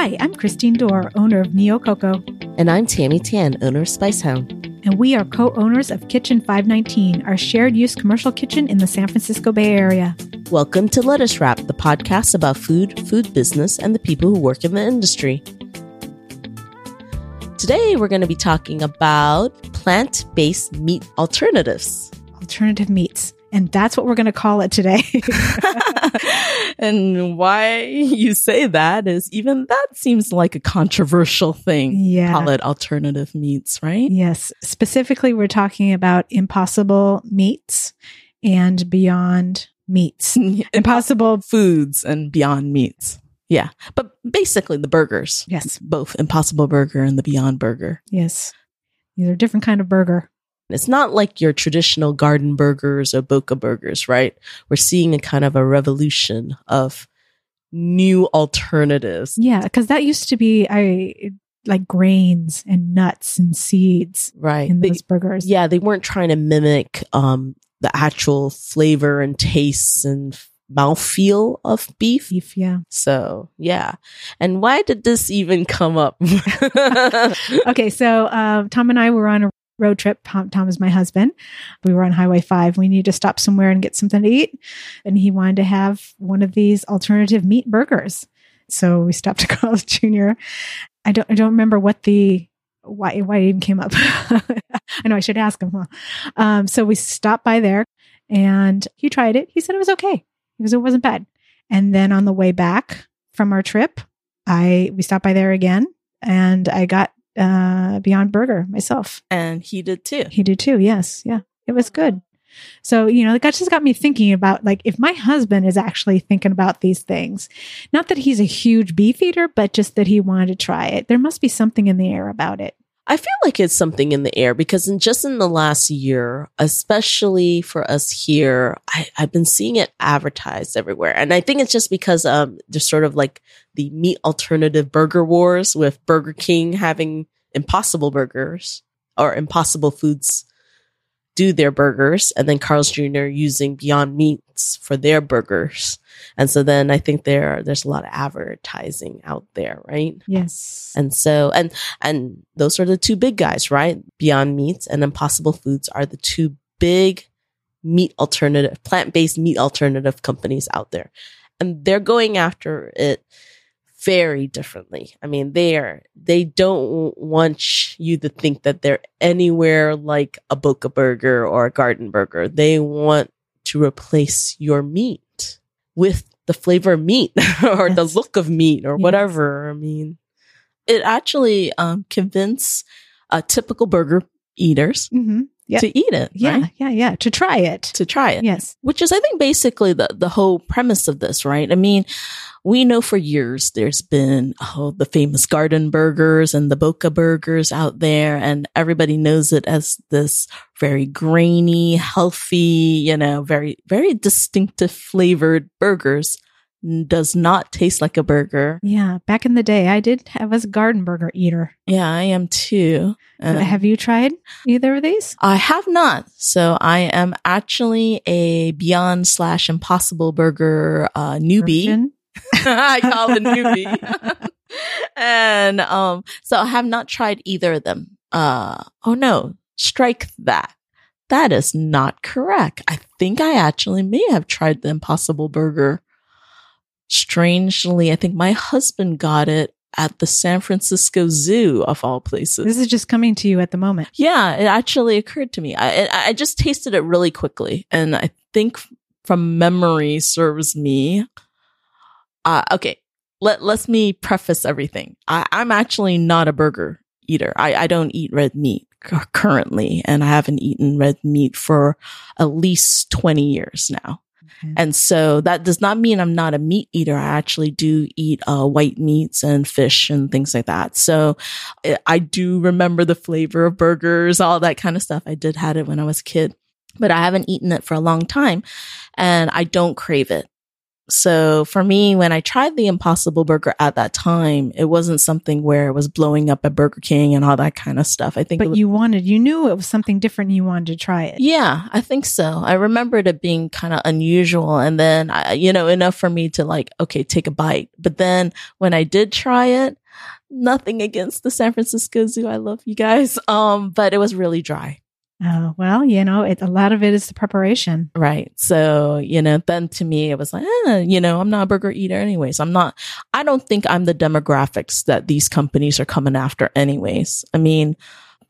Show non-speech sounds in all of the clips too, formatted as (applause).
Hi, I'm Christine Dorr, owner of Neo Cocoa, And I'm Tammy Tan, owner of Spice Hound. and we are co owners of Kitchen 519, our shared use commercial kitchen in the San Francisco Bay Area. Welcome to Lettuce Wrap, the podcast about food, food business, and the people who work in the industry. Today, we're going to be talking about plant based meat alternatives. Alternative meats. And that's what we're going to call it today. (laughs) and why you say that is even that seems like a controversial thing. Yeah. Call it alternative meats, right? yes. Specifically, we're talking about impossible meats and beyond meats. (laughs) Impossible. foods and beyond meats. Yeah. But basically the burgers. Yes. Both Impossible Burger and the Beyond Burger. Yes. These are different kind of burger. It's not like your traditional garden burgers or boca burgers, right? We're seeing a kind of a revolution of new alternatives. Yeah. Cause that used to be, I like grains and nuts and seeds Right. in They- those burgers. yeah, they weren't trying to mimic um the actual flavor and tastes and mouthfeel of beef. Beef. Yeah. So, yeah. And why did this even come up? (laughs) (laughs) okay, so um, Tom and I were on a road trip. Tom, is my husband. We were on Highway 5. We needed to stop somewhere and get something to eat. And he wanted to have one of these alternative meat burgers. So we stopped (laughs) at Carl's Jr. I don't, I don't remember what the, why, why it even came up. (laughs) I know I should ask him. Huh? Um, so we stopped by there and he tried it. He said it was okay because it wasn't bad. And then on the way back from our trip, I, we stopped by there again and I got uh, Beyond Burger myself. and he did too. He did too. Yes. Yeah. It was good. So, you know, that just got me thinking about like if my husband is actually thinking about these things, not that he's a huge beef eater, but just that he wanted to try it. There must be something in the air about it. I feel like it's something in the air because in just in the last year, especially for us here, I, I've been seeing it advertised everywhere. And I think it's just because um there's sort of like the meat alternative burger wars with Burger King having impossible burgers or impossible foods do their burgers and then Carl's Jr. using Beyond Meats for their burgers. And so then I think there there's a lot of advertising out there, right? Yes. And so, and, and those are the two big guys, right? Beyond Meats and Impossible Foods are the two big meat alternative, plant based meat alternative companies out there. And they're going after it very differently. I mean, they are, they don't want you to think that they're anywhere like a Boca Burger or a Garden Burger. They want to replace your meat with the flavor of meat (laughs) or the look of meat or Yes. whatever. I mean, it actually um, convinced uh, typical burger eaters hmm Yeah. to eat it, Yeah. right? Yeah. Yeah. To try it. To try it. Yes. Which is, I think, basically the, the whole premise of this, right? I mean, we know for years there's been oh, the famous garden burgers and the Boca burgers out there, and everybody knows it as this very grainy, healthy, you know, very, very distinctive flavored burgers. Does not taste like a burger. Yeah. Back in the day, I did have a garden burger eater. Yeah, I am too. Have you tried either of these? I have not. So I am actually a Beyond slash Impossible Burger uh, newbie. (laughs) I call it newbie. (laughs) and um, so I have not tried either of them. Uh, oh no, strike that. That is not correct. I think I actually may have tried the Impossible Burger. Strangely, I think my husband got it at the San Francisco Zoo of all places. This is just coming to you at the moment. Yeah, it actually occurred to me. I I just tasted it really quickly, and I think from memory serves me. Uh, okay, let let me preface everything. I, I'm actually not a burger eater. I I don't eat red meat currently, and I haven't eaten red meat for at least twenty years now. Okay. And so that does not mean I'm not a meat eater. I actually do eat uh, white meats and fish and things like that. So I- I do remember the flavor of burgers, all that kind of stuff. I did had it when I was a kid, but I haven't eaten it for a long time and I don't crave it. So for me, when I tried the Impossible Burger at that time, it wasn't something where it was blowing up at Burger King and all that kind of stuff. I think, but was, you wanted, you knew it was something different. you wanted to try it. Yeah, I think so. I remembered it being kind of unusual, and then I, you know enough for me to like, okay, take a bite. But then when I did try it, nothing against the San Francisco Zoo. I love you guys. (laughs) Um, but it was really dry. Oh, well, you know, it, a lot of it is the preparation. Right. So, you know, then to me, it was like, eh, you know, I'm not a burger eater anyways. I'm not, I don't think I'm the demographics that these companies are coming after anyways. I mean,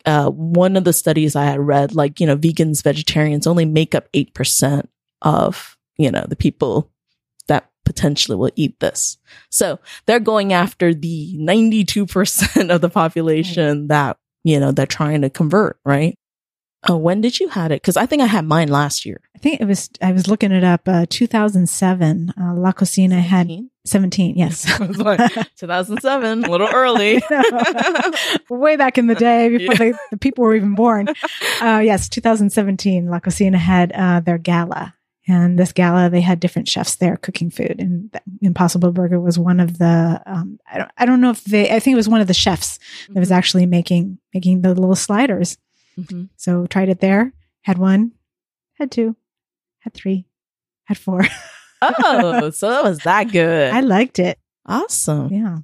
uh, one of the studies I had read, like, you know, vegans, vegetarians only make up 8% of, you know, the people that potentially will eat this. So they're going after the 92% of the population right. that, you know, they're trying to convert, right? Oh, when did you had it? Because I think I had mine last year. I think it was. I was looking it up. Uh, 2007. Uh, La Cocina 17? had 17. Yes, (laughs) 2007. A little early. (laughs) Way back in the day (laughs) before yeah. the, the, people were even born. Uh, yes, 2017. La Cocina had uh, their gala, and this gala they had different chefs there cooking food, and Impossible Burger was one of the. Um, I don't. I don't know if they. I think it was one of the chefs that was mm-hmm. actually making making the little sliders. Mm-hmm. So tried it there, had one, had two, had three, had four. oh, (laughs) so that was that good. I liked it. Awesome. Yeah.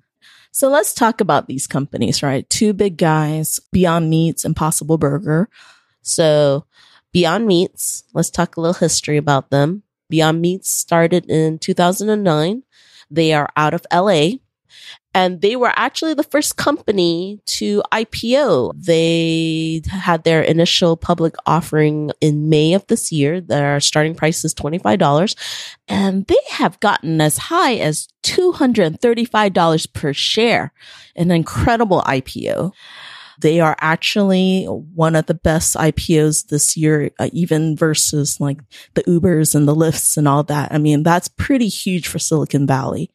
So let's talk about these companies, right? Two big guys, Beyond Meats, Impossible Burger. So Beyond Meats, let's talk a little history about them. Beyond Meats started in 2009. They are out of LA and they were actually the first company to IPO. They had their initial public offering in May of this year. Their starting price is $25 and they have gotten as high as $235 per share. An incredible IPO. They are actually one of the best IPOs this year, uh, even versus like the Ubers and the Lyfts and all that. I mean, that's pretty huge for Silicon Valley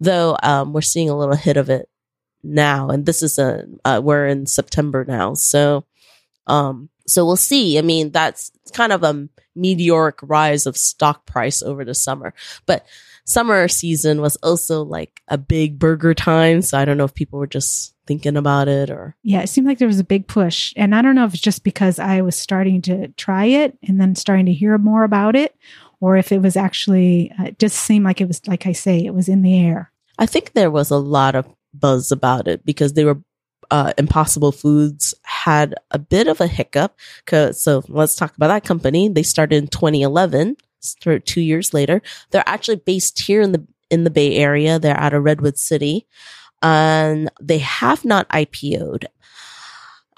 though um, we're seeing a little hit of it now and this is a uh, we're in september now so um so we'll see i mean that's kind of a meteoric rise of stock price over the summer but summer season was also like a big burger time so i don't know if people were just thinking about it or yeah it seemed like there was a big push and i don't know if it's just because i was starting to try it and then starting to hear more about it or if it was actually uh, it just seemed like it was like I say it was in the air. I think there was a lot of buzz about it because they were uh, Impossible Foods had a bit of a hiccup. So let's talk about that company. They started in 2011, two years later. They're actually based here in the in the Bay Area. They're out of Redwood City, and they have not IPO'd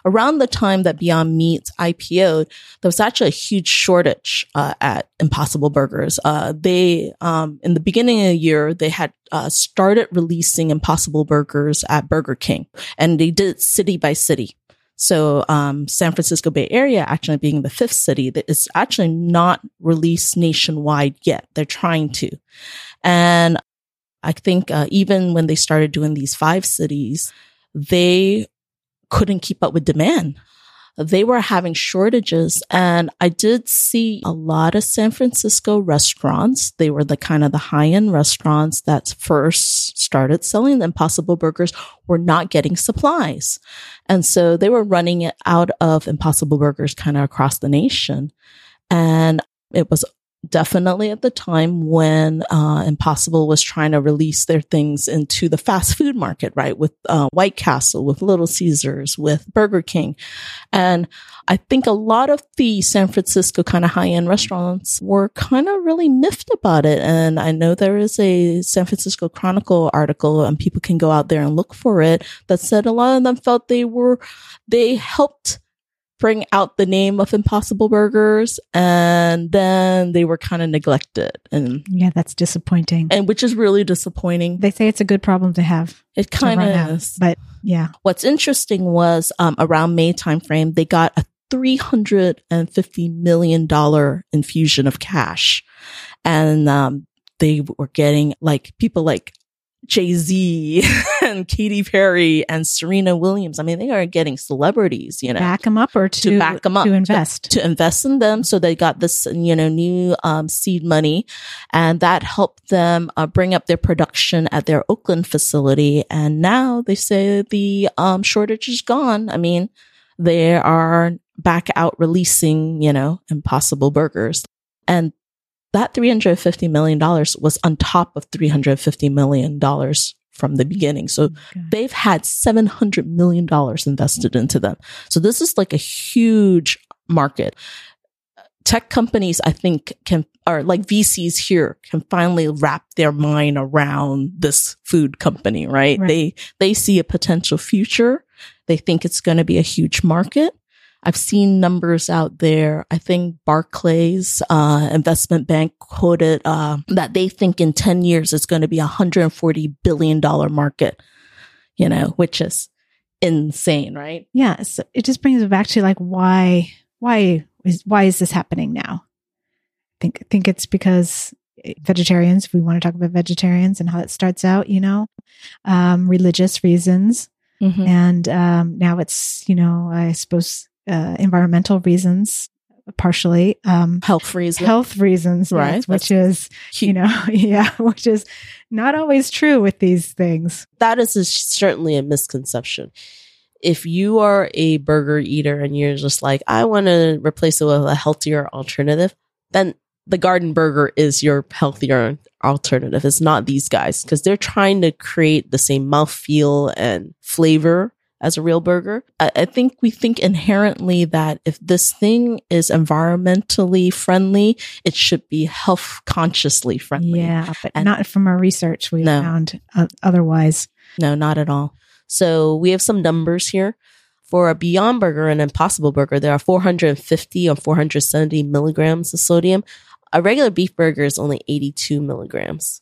around the time that Beyond Meat IPO'd, there was actually a huge shortage uh, at Impossible Burgers. Uh, they, um, in the beginning of the year, they had uh, started releasing Impossible Burgers at Burger King, and they did city by city. So, um, San Francisco Bay Area actually being the fifth city that is actually not released nationwide yet. They're trying to. And I think, uh, even when they started doing these five cities, they couldn't keep up with demand. They were having shortages and I did see a lot of San Francisco restaurants. They were the kind of the high end restaurants that first started selling the Impossible Burgers were not getting supplies. And so they were running it out of Impossible Burgers kind of across the nation. And it was definitely at the time when uh, Impossible was trying to release their things into the fast food market, right? With uh, White Castle, with Little Caesars, with Burger King. And I think a lot of the San Francisco kind of high end restaurants were kind of really miffed about it. And I know there is a San Francisco Chronicle article and people can go out there and look for it that said a lot of them felt they were, they helped bring out the name of Impossible Burgers and then they were kind of neglected and yeah, that's disappointing. And which is really disappointing. They say it's a good problem to have. It kind of is. But yeah. What's interesting was um, around May timeframe, they got a $350 million infusion of cash. And um, they were getting like people like Jay Z (laughs) and Katy Perry and Serena Williams. I mean, they are getting celebrities, you know, back them up or to, to back them up to invest to, to invest in them. So they got this, you know, new um, seed money, and that helped them uh, bring up their production at their Oakland facility. And now they say the um, shortage is gone. I mean, they are back out releasing, you know, Impossible Burgers, and that $350 million was on top of $350 million from the beginning. So oh okay. they've had $700 million invested into them. So this is like a huge market. Tech companies, I think can, or like VCs here can finally wrap their mind around this food company, right? right. They, they see a potential future. They think it's going to be a huge market. I've seen numbers out there. I think Barclays uh, investment bank quoted uh, that they think in 10 years it's going to be a $140 billion market, you know, which is insane, right? Yeah. So it just brings it back to like, why, why is, why is this happening now? I think, think it's because vegetarians, if we want to talk about vegetarians and how it starts out, you know, um, religious reasons. Mm-hmm. And um, now it's, you know, I suppose uh, environmental reasons partially um health reasons. health reasons right yes, which is you know (laughs) yeah which is not always true with these things. That is a, certainly a misconception. If you are a burger eater and you're just like i want to replace it with a healthier alternative then the garden burger is your healthier alternative. It's not these guys because they're trying to create the same mouth feel and flavor as a real burger. I, I, think we think inherently that if this thing is environmentally friendly, it should be health consciously friendly. Yeah, but and not from our research we no, found uh, otherwise. No, not at all. So we have some numbers here. For a Beyond Burger and Impossible Burger, there are 450 or 470 milligrams of sodium. A regular beef burger is only 82 milligrams.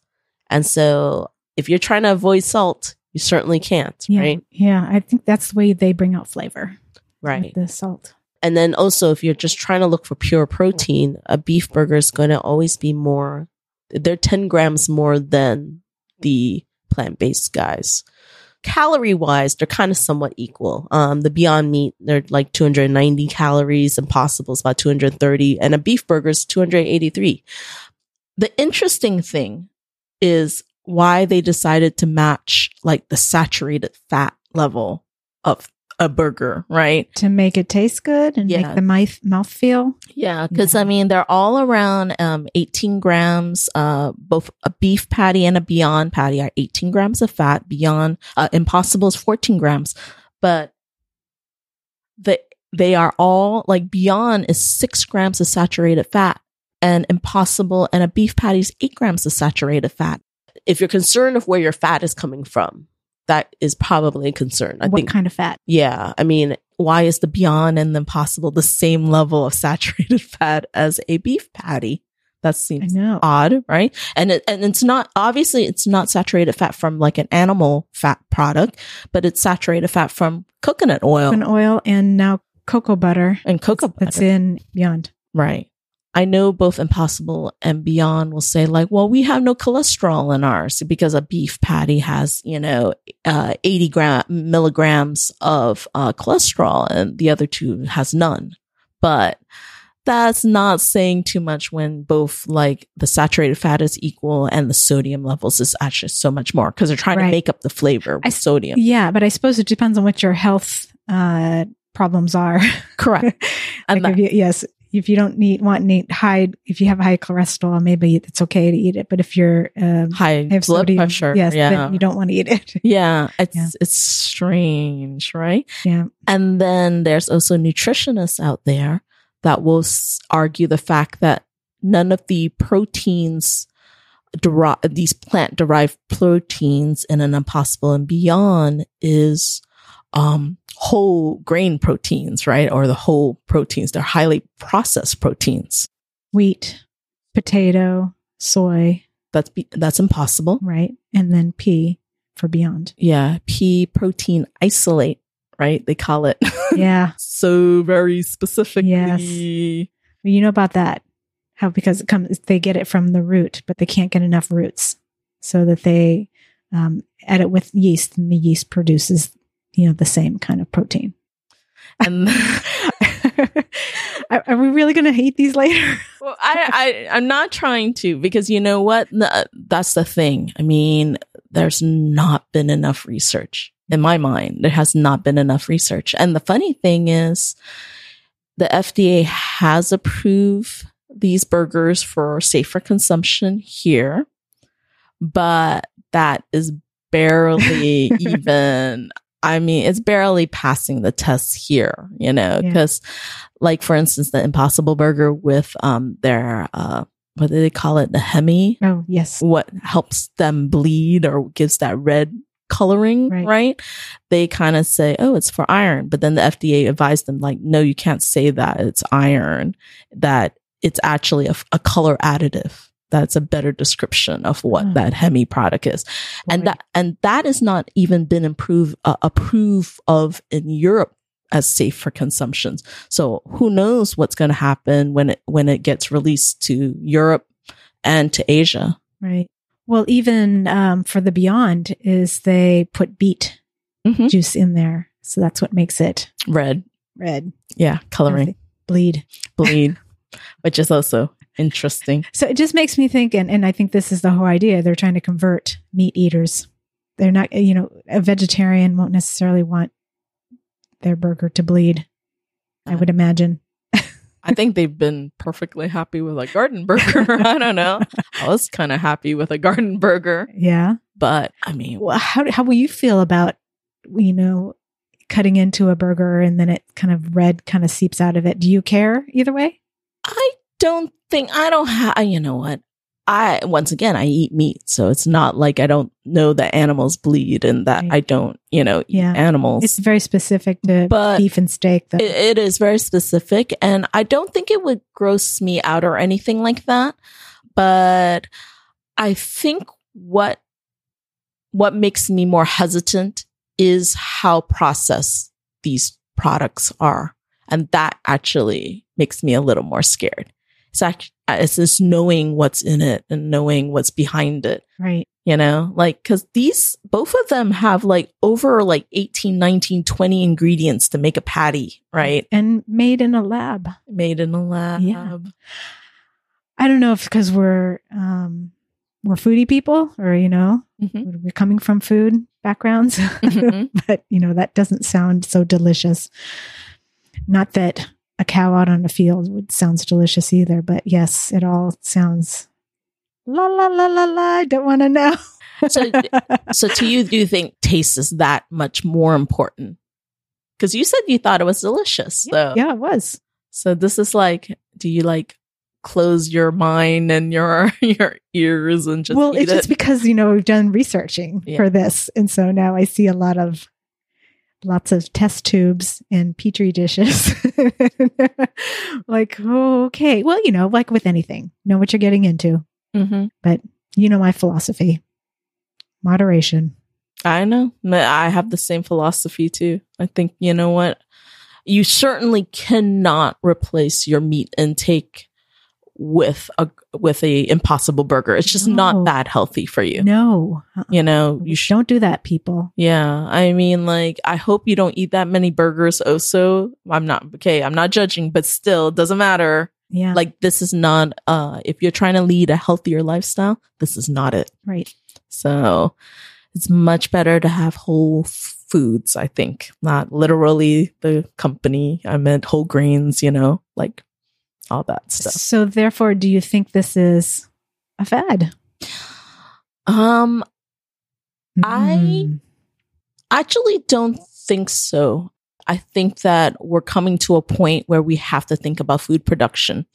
And so if you're trying to avoid salt, you certainly can't, yeah, right? Yeah, I think that's the way they bring out flavor. Right. The salt. And then also, if you're just trying to look for pure protein, a beef burger is going to always be more, they're 10 grams more than the plant based guys. Calorie wise, they're kind of somewhat equal. Um, the Beyond Meat, they're like 290 calories, Impossible is about 230, and a beef burger is 283. The interesting thing is why they decided to match like the saturated fat level of a burger, right? To make it taste good and yeah. make the mouth, mouth feel. Yeah. Cause yeah. I mean, they're all around, um, 18 grams, uh, both a beef patty and a beyond patty are 18 grams of fat. Beyond, uh, impossible is 14 grams, but the, they are all like beyond is six grams of saturated fat and impossible and a beef patty is eight grams of saturated fat if you're concerned of where your fat is coming from, that is probably a concern. I what think, kind of fat? Yeah. I mean, why is the Beyond and the Impossible the same level of (laughs) saturated fat as a beef patty? That seems odd, right? And it, and it's not obviously it's not saturated fat from like an animal fat product, but it's saturated fat from coconut oil, coconut oil, and now cocoa butter and cocoa butter that's in Beyond, right? I know both Impossible and Beyond will say like, well, we have no cholesterol in ours because a beef patty has, you know, uh, 80 gram milligrams of uh, cholesterol and the other two has none. But that's not saying too much when both like the saturated fat is equal and the sodium levels is actually so much more because they're trying right. to make up the flavor with I, sodium. Yeah, but I suppose it depends on what your health uh, problems are. Correct. (laughs) like that, you, yes, if you don't need want to eat high, if you have high cholesterol, maybe it's okay to eat it. But if you're um, high blood sodium, pressure, yes, yeah. you don't want to eat it. (laughs) Yeah, it's yeah. it's strange, right? Yeah. And then there's also nutritionists out there that will argue the fact that none of the proteins derive these plant derived proteins in an impossible and beyond is um whole grain proteins, right? Or the whole proteins. They're highly processed proteins. Wheat, potato, soy. That's that's impossible, right? And then pea for beyond. Yeah, pea protein isolate, right? They call it. (laughs) Yeah. so very specifically. Yes. You know about that? How because it comes they get it from the root, but they can't get enough roots, so that they um, edit with yeast, and the yeast produces, you know, the same kind of protein. And (laughs) (laughs) are, we really going to hate these later? (laughs) well, I, I I'm not trying to because you know what? The- uh, That's the thing. I mean, there's not been enough research in my mind. There has not been enough research. And the funny thing is, the FDA has approved these burgers for safer consumption here, but that is barely even. I mean, it's barely passing the test here, you know, Yeah. because like for instance, the Impossible Burger with um their uh what do they call it? The heme, Oh, yes. what helps them bleed or gives that red coloring, Right. right? They kind of say, oh, it's for iron. But then the FDA advised them, like, no, you can't say that it's iron, that it's actually a, a color additive. That's a better description of what Hmm. that heme product is. And that, and that has not even been improved, uh, approved of in Europe as safe for consumptions. So who knows what's going to happen when it, when it gets released to Europe and to Asia. Right. Well, even um, for the Beyond, is they put beet Mhm. juice in there, so that's what makes it Red. red. Yeah. Coloring. bleed. bleed, (laughs) which is also interesting. So it just makes me think, and, and I think this is the whole idea. They're trying to convert meat eaters. They're not, you know, a vegetarian won't necessarily want their burger to bleed. I would uh-huh. imagine. (laughs) I think they've been perfectly happy with a garden burger. (laughs) I don't know. I was kind of happy with a garden burger, Yeah. but I mean, Well, how how will you feel about you know cutting into a burger and then it kind of red kind of seeps out of it? Do you care either way? I don't think I don't have. You know what? I once again I eat meat, so it's not like I don't know that animals bleed and that Right. I don't, you know, eat Yeah. animals. It's very specific to But beef and steak. Though. It, it is very specific, and I don't think it would gross me out or anything like that. But I think what what makes me more hesitant is how processed these products are, and that actually makes me a little more scared. It's actually it's just knowing what's in it and knowing what's behind it right. you know like because these both of them have like over like 18 19 20 ingredients to make a patty right And made in a lab. made in a lab Yeah. I don't know if because we're um we're foodie people or you know Mhm. we're coming from food backgrounds, (laughs) Mhm. but you know that doesn't sound so delicious. Not that a cow out on a field would sounds delicious either, but yes, it all sounds la la la la la. I don't want to know. So- so to you do you think taste is that much more important because you said you thought it was delicious so yeah, it was. so this is like do you like close your mind and your (laughs) your ears and just well, eat it's it? just because you know we've done researching Yeah. for this, and so now I see a lot of lots of test tubes and petri dishes. (laughs) like, oh, okay, well, you know, like with anything, know what you're getting into. Mhm. You know my philosophy: moderation. I know. I have the same philosophy too. I think, you know what? You certainly cannot replace your meat intake with a with a impossible burger. It's just No. not that healthy for you. No, uh-uh. You know, you should don't do that, people. yeah, I mean, like, I hope you don't eat that many burgers. Also, I'm not okay. I'm not judging, but still, it doesn't matter. Yeah, Like, this is not. Uh, if you're trying to lead a healthier lifestyle, this is not it. right. So it's much better to have whole foods, I think, not literally the company. I meant whole grains, you know, like all that stuff. So, therefore, do you think this is a fad? Um, I- Mm. actually don't think so. I think that we're coming to a point where we have to think about food production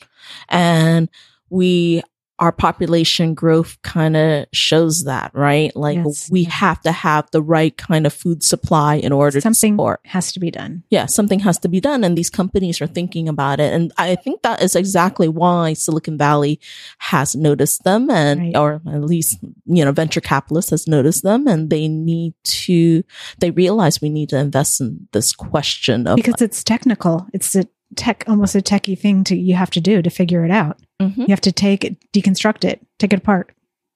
and we our population growth kind of shows that, right? Like Yes. we have to have the right kind of food supply in order to something support. has to be done. yeah, something has to be done. And these companies are thinking about it. And I think that is exactly why Silicon Valley has noticed them and, Right. or at least, you know, venture capitalists has noticed them and they need to, they realize we need to invest in this question of, because it's technical. It's a tech, almost a techie thing to you have to do to figure it out. Mhm. You have to take it, deconstruct it, take it apart.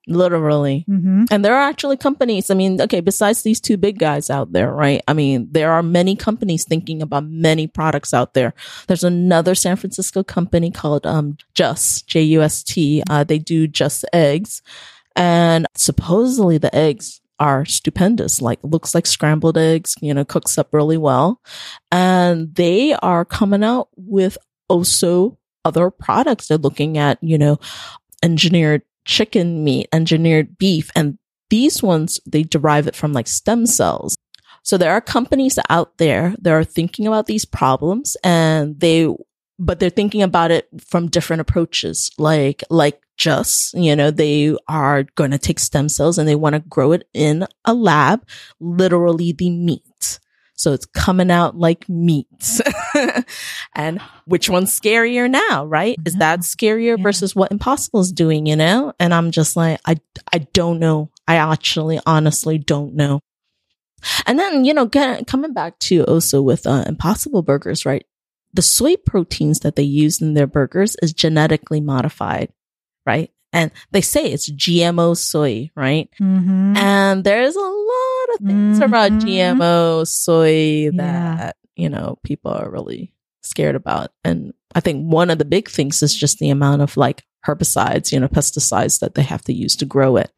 Literally. Mm-hmm. And there are actually companies. I mean, okay, besides these two big guys out there, right? I mean, there are many companies thinking about many products out there. There's another San Francisco company called um, Just, J U S T. Uh, they do just eggs. And supposedly the eggs are stupendous. Like looks like scrambled eggs, you know, cooks up really well. And they are coming out with also other products. They're looking at, you know, engineered chicken meat, engineered beef, and these ones, they derive it from like stem cells. So there are companies out there that are thinking about these problems and they, but they're thinking about it from different approaches, like, like just, you know, they are going to take stem cells and they want to grow it in a lab, literally the meat. So it's coming out like meat. (laughs) and which one's scarier now, right? Is that scarier Yeah. versus what Impossible is doing, you know? And I'm just like, I, I don't know. I actually honestly don't know. And then, you know, get, coming back to also with uh, Impossible Burgers, right? The soy proteins that they use in their burgers is genetically modified, right? And they say it's GMO soy, right? Mm-hmm. And there's a lot of things about Mhm. GMO soy Yeah. that, you know, people are really scared about. And I think one of the big things is just the amount of like herbicides, you know, pesticides that they have to use to grow it.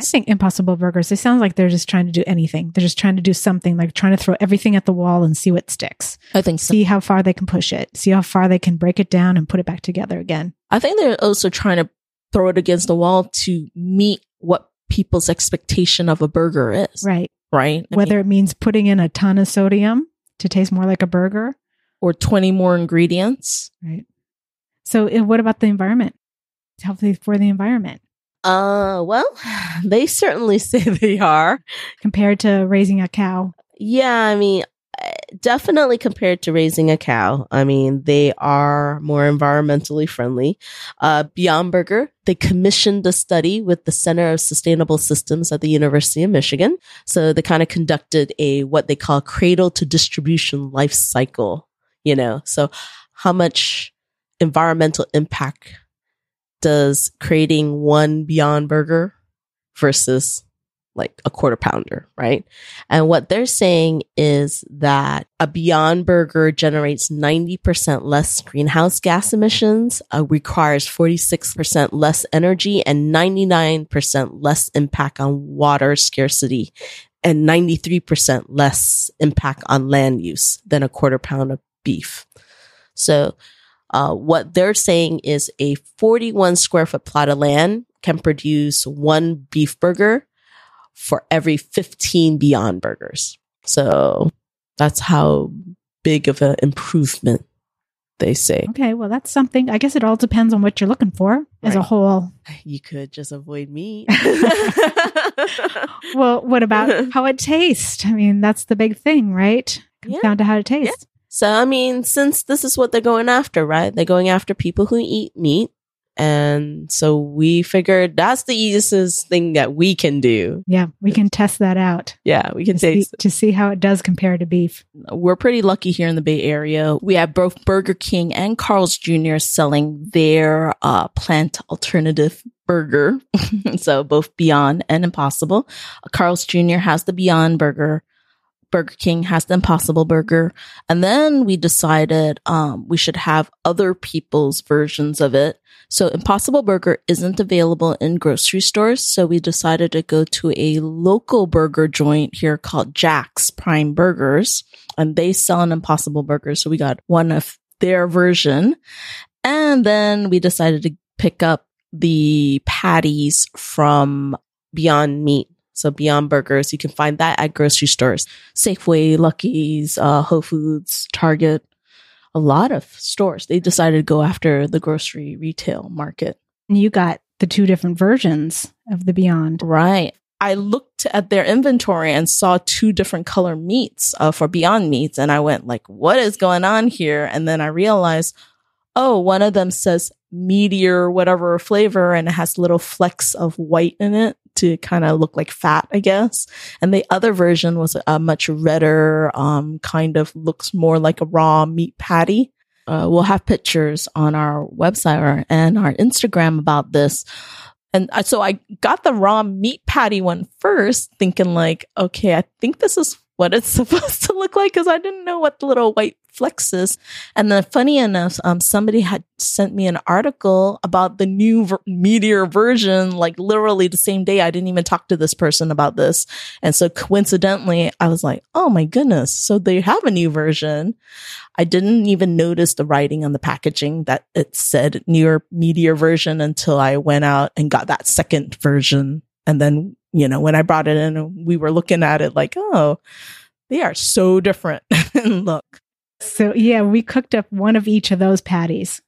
I think Impossible Burgers, they sound like they're just trying to do anything. They're just trying to do something, like trying to throw everything at the wall and see what sticks. I think so. See how far they can push it. See how far they can break it down and put it back together again. I think they're also trying to throw it against the wall to meet what people's expectation of a burger is. Right. Right. I Whether mean, it means putting in a ton of sodium to taste more like a burger. or 20 more ingredients. Right. So, uh, what about the environment? It's healthy for the environment Uh, well, (sighs) they certainly (laughs) say they are. compared to raising a cow. Yeah, I mean, definitely compared to raising a cow. I mean, they are more environmentally friendly. Uh, Beyond Burger, they commissioned a study with the Center of Sustainable Systems at the University of Michigan. So they kind of conducted a what they call cradle to distribution life cycle, you know. So how much environmental impact does creating one Beyond Burger versus like a quarter pounder, right? And what they're saying is that a Beyond Burger generates 90% less greenhouse gas emissions, uh, requires 46% less energy, and 99% less impact on water scarcity, and 93% less impact on land use than a quarter pound of beef. So, uh, what they're saying is a 41 square foot plot of land can produce one beef burger for every 15 Beyond Burgers. So that's how big of an improvement they say. Okay, well, that's something. I guess it all depends on what you're looking for as a whole. You could just avoid meat. (laughs) (laughs) Well, what about how it tastes? I mean, that's the big thing, right? Comes Yeah. down to how it tastes. So, I mean, since this is what they're going after, right? They're going after people who eat meat. And so we figured that's the easiest thing that we can do. Yeah, we can test that out Yeah, we can to see, taste. to see how it does compare to beef. we're pretty lucky here in the Bay Area. We have both Burger King and Carl's Jr. selling their uh, plant alternative burger. (laughs) so both Beyond and Impossible. Carl's Jr. has the Beyond burger. Burger King has the Impossible burger. And then we decided um, we should have other people's versions of it. So Impossible Burger isn't available in grocery stores. So we decided to go to a local burger joint here called Jack's Prime Burgers and they sell an impossible burger. So we got one of their version. And then we decided to pick up the patties from Beyond Meat. So Beyond Burgers, you can find that at grocery stores. Safeway, Lucky's, uh, Whole Foods, Target, a lot of stores. They decided to go after the grocery retail market. And you got the two different versions of the Beyond. Right. I looked at their inventory and saw two different color meats uh, for Beyond Meats, and I went like, "What is going on here?" And then I realized, oh, one of them says meteor whatever flavor, and it has little flecks of white in it to kind of look like fat, I guess. And the other version was a much redder, um, kind of looks more like a raw meat patty. Uh, we'll have pictures on our website or, and our Instagram about this. And so I got the raw meat patty one first, thinking like, okay, I think this is what it's (laughs) supposed to look like because I didn't know what the little white flexes. And then funny enough, um, somebody had sent me an article about the new ver- meteor version, like literally the same day. I didn't even talk to this person about this. And so coincidentally, I was like, oh my goodness. So they have a new version. I didn't even notice the writing on the packaging that it said newer meteor version until I went out and got that second version. And then, you know, when I brought it in, we were looking at it like, oh, they are so different (laughs) look. So yeah, we cooked up one of each of those patties.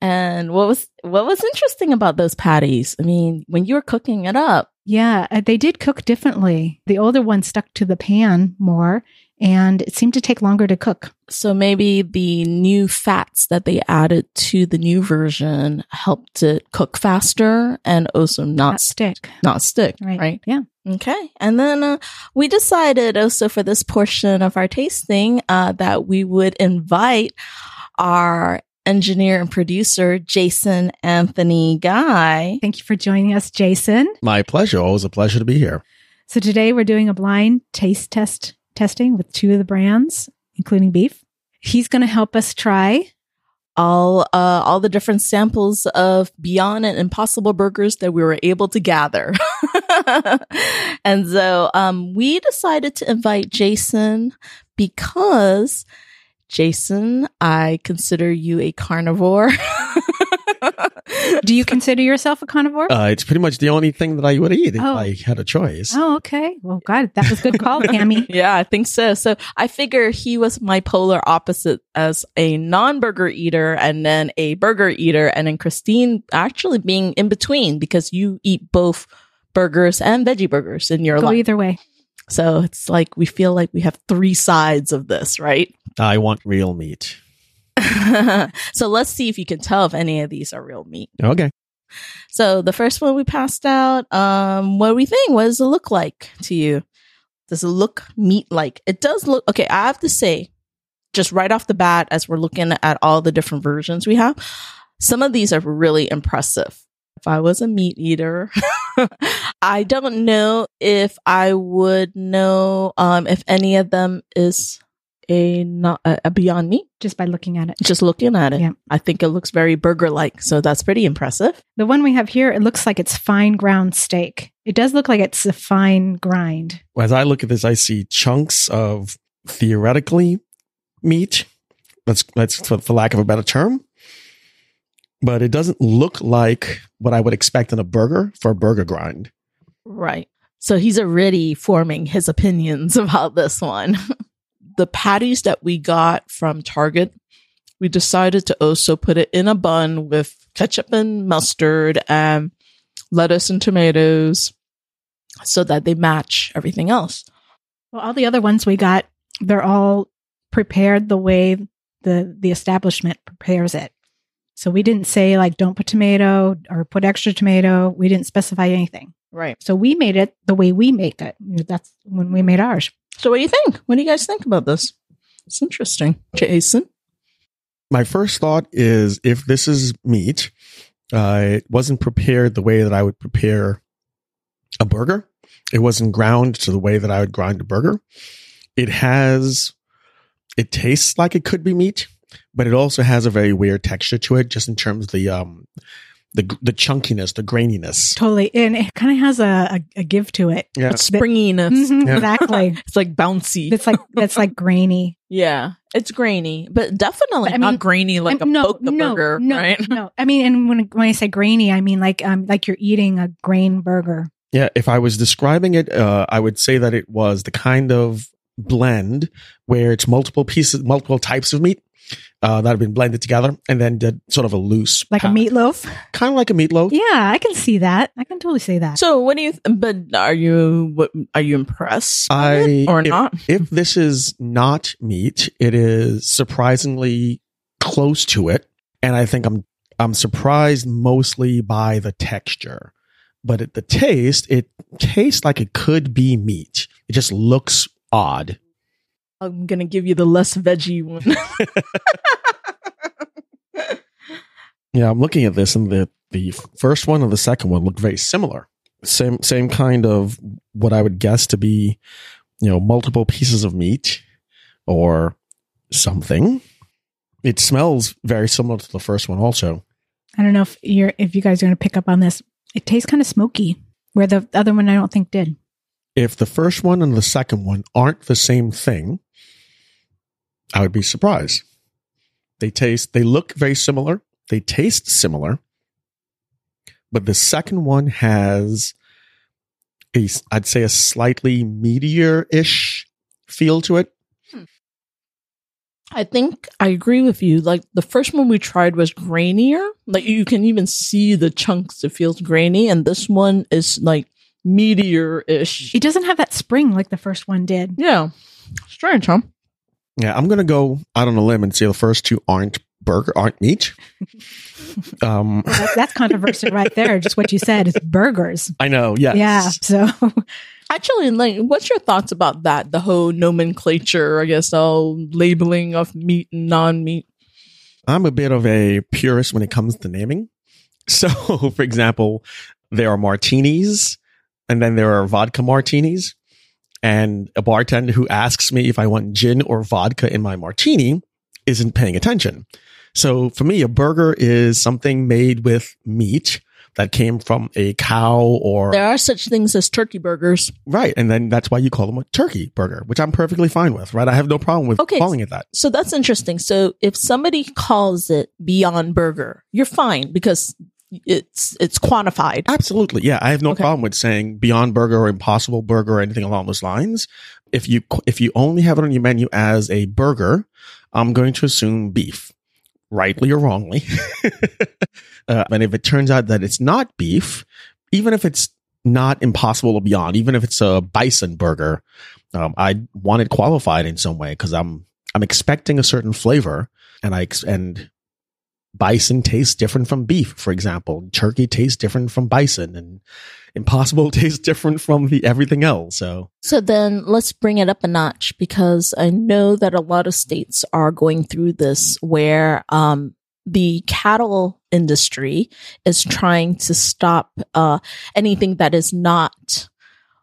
And what was what was interesting about those patties? I mean, when you were cooking it up, Yeah, uh, they did cook differently. The older one stuck to the pan more and it seemed to take longer to cook. so maybe the new fats that they added to the new version helped it cook faster and also not Not stick. not stick, Right. right? Yeah. Okay. And then uh, we decided also for this portion of our tasting uh, that we would invite our engineer and producer, Jason Anthony Guy. Thank you for joining us, Jason. My pleasure. Always a pleasure to be here. So today we're doing a blind taste test testing with two of the brands, including beef. He's going to help us try. All uh, all the different samples of Beyond and Impossible burgers that we were able to gather, (laughs) and so um, we decided to invite Jason because Jason, I consider you a carnivore. (laughs) Do you consider yourself a carnivore? Uh, it's pretty much the only thing that I would eat if Oh. I had a choice. oh, okay. Well, God, that was good call, Tammy. (laughs) Yeah, I think so. So I figure he was my polar opposite as a non-burger eater and then a burger eater. And then Christine actually being in between because you eat both burgers and veggie burgers in your Go life. either way. So it's like we feel like we have three sides of this, right? I want real meat. (laughs) so let's see if you can tell if any of these are real meat. Okay. So the first one we passed out, um, what do we think? What does it look like to you? Does it look meat like? It does look okay. I have to say, just right off the bat, as we're looking at all the different versions we have, some of these are really impressive. If I was a meat eater, (laughs) I don't know if I would know um, if any of them is a not a, a Beyond Meat. Just by looking at it. Just looking at it, Yeah. I think it looks very burger like. So that's pretty impressive. The one we have here, it looks like it's fine ground steak. It does look like it's a fine grind. As I look at this, I see chunks of theoretically meat. Let's let's for, for lack of a better term. But it doesn't look like what I would expect in a burger for a burger grind. Right. So he's already forming his opinions (laughs) about this one. The patties that we got from Target, we decided to also put it in a bun with ketchup and mustard and lettuce and tomatoes so that they match everything else. Well, all the other ones we got, they're all prepared the way the the establishment prepares it. So we didn't say like don't put tomato or put extra tomato. We didn't specify anything. Right. So we made it the way we make it. That's when we made ours. So what do you think? What do you guys think about this? It's interesting. Jason? My first thought is if this is meat, uh, it wasn't prepared the way that I would prepare a burger. It wasn't ground to the way that I would grind a burger. It has, it tastes like it could be meat, but it also has a very weird texture to it, just in terms of the um, the the chunkiness, the graininess. Totally, and it kind of has a, a, a give to it. Yeah, It's springiness. Mhm, Yeah. Exactly. (laughs) It's like bouncy. It's like that's like grainy. yeah. It's grainy, but definitely But I mean- not grainy like Um, a poke the burger, no, right? No, I mean, and when when I say grainy, I mean like um like you're eating a grain burger. yeah. If I was describing it, uh, I would say that it was the kind of blend where it's multiple pieces, multiple types of meat uh, that have been blended together, and then did sort of a loose, like a powder. meatloaf. kind of like a meatloaf. Yeah, I can see that. I can totally see that. So, what do you? Th- but are you? What are you impressed? I or if- not? if this is not meat, it is surprisingly close to it, and I think I'm I'm surprised mostly by the texture, but at the taste, it tastes like it could be meat. It just looks odd. I'm gonna give you the less veggie one. (laughs) Yeah, I'm looking at this, and the The first one and the second one look very similar. Same same kind of what I would guess to be, you know, multiple pieces of meat or something. It smells very similar to the first one also. I don't know if you're if you guys are going to pick up on this. It tastes kind of smoky, where the other one I don't think did. If the first one and the second one aren't the same thing, I would be surprised. They taste they look very similar. They taste similar. But the second one has a I'd say a slightly meteor ish feel to it. Hmm. I think I agree with you. Like the first one we tried was grainier. Like you can even see the chunks. It feels grainy. And this one is like meteor ish. It doesn't have that spring like the first one did. Yeah. Strange, huh? Yeah, I'm gonna go out on a limb and say the first two aren't burger, aren't meat. (laughs) um, That's, that's controversial right there. Just what you said. is burgers. I know. Yes. Yeah. So (laughs) Actually, like, what's your thoughts about that? The whole nomenclature, I guess, all labeling of meat and non meat. I'm a bit of a purist when it comes to naming. (laughs) So, for example, there are martinis and then there are vodka martinis. And a bartender who asks me if I want gin or vodka in my martini isn't paying attention. So for me, a burger is something made with meat that came from a cow or There are such things as turkey burgers. right. And then that's why you call them a turkey burger, which I'm perfectly fine with, right? I have no problem with Okay. calling it that. So that's interesting. So if somebody calls it Beyond Burger, you're fine because it's it's quantified. Absolutely. Yeah. I have no Okay. problem with saying Beyond Burger or Impossible Burger or anything along those lines. If you, if you only have it on your menu as a burger, I'm going to assume beef, rightly or wrongly. (laughs) uh, and if it turns out that it's not beef, even if it's not Impossible or Beyond, even if it's a bison burger, um, I want it qualified in some way because I'm, I'm expecting a certain flavor and I, ex- and bison tastes different from beef, for example. Turkey tastes different from bison and impossible (laughs) tastes different from the everything else. So So then let's bring it up a notch because I know that a lot of states are going through this where um, the cattle industry is trying to stop uh, anything that is not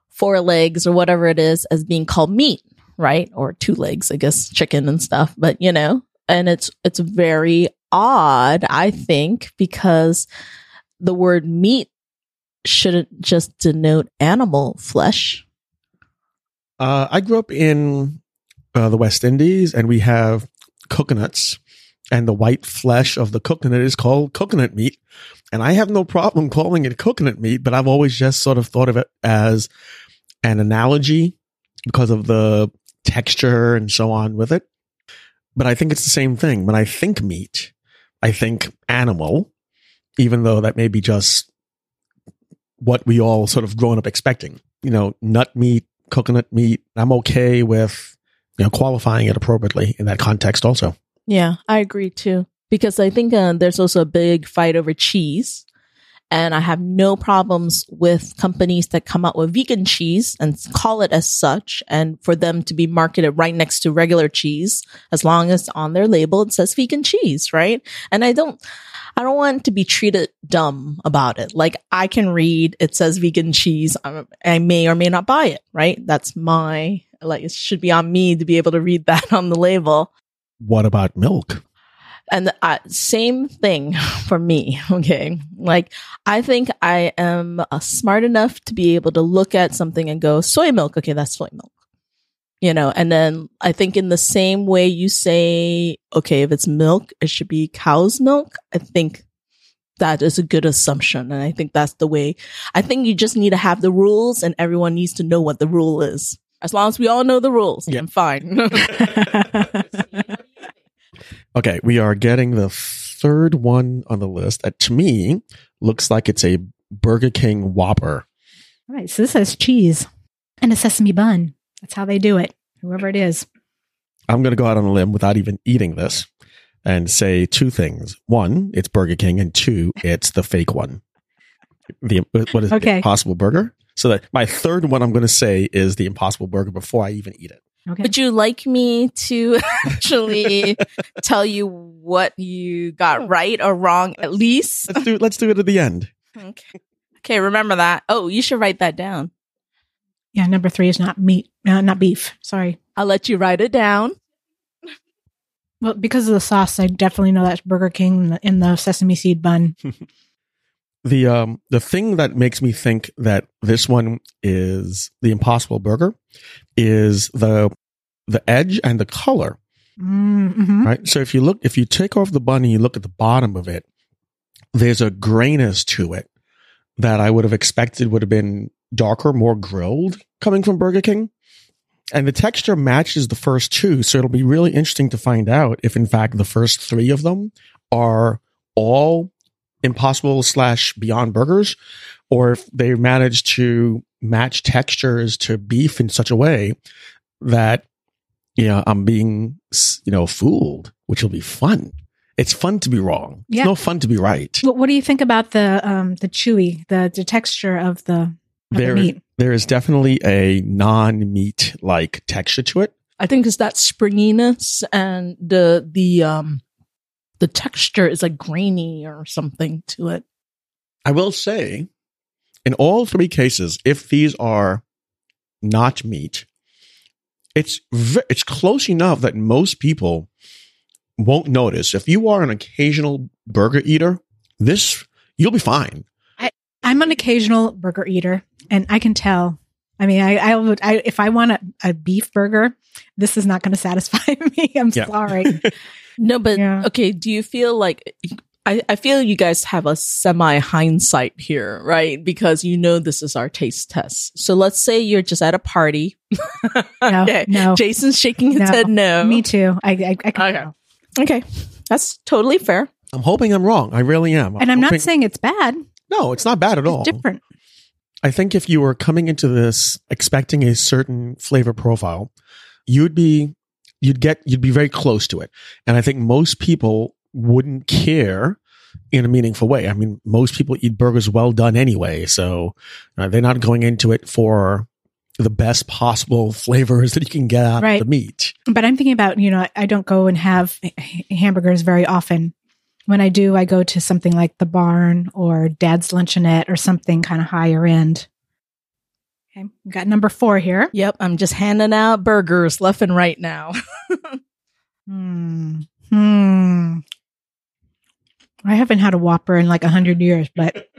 four legs or whatever it is as being called meat, right? Or two legs, I guess, chicken and stuff. But you know, and it's it's very odd, I think, because the word meat shouldn't just denote animal flesh. uh, I grew up in uh, the West Indies and we have coconuts and the white flesh of the coconut is called coconut meat. And I have no problem calling it coconut meat, but I've always just sort of thought of it as an analogy because of the texture and so on with it. But I think it's the same thing. When I think meat, I think animal, even though that may be just what we all sort of grown up expecting. You know, nut meat, coconut meat. I'm okay with, you know, qualifying it appropriately in that context also. Yeah, I agree too. Because I think uh, there's also a big fight over cheese. And I have no problems with companies that come out with vegan cheese and call it as such and for them to be marketed right next to regular cheese as long as on their label it says vegan cheese, right? And I don't, I don't want to be treated dumb about it. Like I can read it says vegan cheese. I, I may or may not buy it, right? That's my, like it should be on me to be able to read (laughs) that on the label. What about milk? And the, uh, same thing (laughs) for me. Okay. Like, I think I am uh, smart enough to be able to look at something and go, soy milk. Okay. That's soy milk. You know, and then I think in the same way you say, okay, if it's milk, it should be cow's milk. I think that is a good assumption. And I think that's the way I think you just need to have the rules and everyone needs to know what the rule is. As long as we all know the rules, Yeah. I'm fine. (laughs) (laughs) Okay, we are getting the third one on the list that to me looks like it's a Burger King Whopper. All right, so this has cheese and a sesame bun. That's how they do it, whoever it is. I'm going to go out on a limb without even eating this and say two things. One, it's Burger King, and two, it's the fake one. The what is it? Okay. The Impossible Burger. So that my third one I'm going to say is the Impossible Burger before I even eat it. Okay. Would you like me to (laughs) actually (laughs) tell you what you got right or wrong at least? Let's do let's do it at the end. Okay. Okay, remember that. Oh, you should write that down. yeah, number three is not meat, uh, not beef. Sorry. I'll let you write it down. Well, because of the sauce, I definitely know that's Burger King in the, in the sesame seed bun. (laughs) The um the thing that makes me think that this one is the Impossible Burger is the the edge and the color. Mm-hmm. Right. So if you look, if you take off the bun and you look at the bottom of it, there's a grayness to it that I would have expected would have been darker, more grilled coming from Burger King. And the texture matches the first two. So it'll be really interesting to find out if, in fact, the first three of them are all impossible slash beyond burgers or if they manage to match textures to beef in such a way that you know, I'm being, you know, fooled, which will be fun. It's fun to be wrong. Yeah. It's no fun to be right. What, what do you think about the um the chewy, the the texture of the, of the meat? there is definitely a non-meat like texture to it. I think it's that springiness and the the um the texture is like grainy or something to it. I will say, in all three cases, if these are not meat, it's ve- it's close enough that most people won't notice. If you are an occasional burger eater, this you'll be fine. I'm an occasional burger eater, and I can tell. I mean, I, I would, I, if I want a, a beef burger, this is not going (laughs) to satisfy me. I'm Yeah. sorry. No, but Yeah. okay, do you feel like I, I feel you guys have a semi hindsight here, right? Because you know this is our taste test. So let's say you're just at a party. (laughs) No, okay. no. Jason's shaking his No. head no. Me too. I, I, I can Okay. tell. Okay. That's totally fair. I'm hoping I'm wrong. I really am. And I'm not hoping- saying it's bad. no. It's not bad at all. Different. I think if you were coming into this expecting a certain flavor profile, you'd be you'd get you'd be very close to it. And I think most people wouldn't care in a meaningful way. I mean, most people eat burgers well done anyway, so uh, they're not going into it for the best possible (laughs) flavors that you can get out Right. of the meat. But I'm thinking about, you know, I don't go and have hamburgers very often. When I do, I go to something like the barn or dad's luncheonette or something kind of higher end. Okay. we Got number four here. Yep. I'm just handing out burgers left and right now. (laughs) Hmm. Hmm. I haven't had a Whopper in like a hundred years, but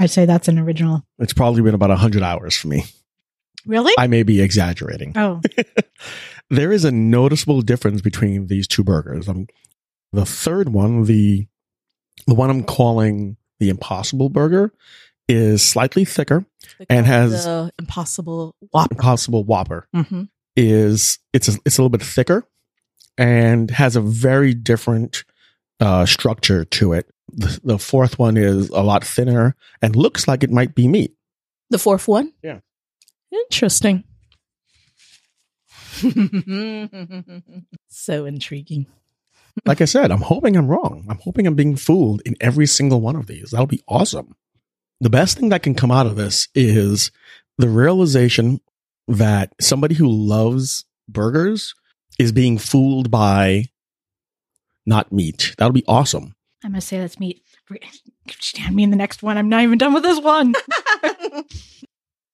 I'd say that's an original. It's probably been about 100 hours for me. Really? I may be exaggerating. oh, (laughs) there is a noticeable difference between these two burgers. Um, the third one, the the one I'm calling the Impossible Burger, is slightly thicker. And has- the impossible whopper. Impossible Whopper hmm is it's a, it's a little bit thicker and has a very different uh, structure to it. The, the fourth one is a lot thinner and looks like it might be meat. The fourth one? Yeah. Interesting. (laughs) so intriguing. Like I said, I'm hoping I'm wrong. I'm hoping I'm being fooled in every single one of these. That'll be awesome. The best thing that can come out of this is the realization that somebody who loves burgers is being fooled by not meat. That'll be awesome. I'm gonna say that's meat. (laughs) Stand me in the next one. I'm not even done with this one. (laughs) (laughs)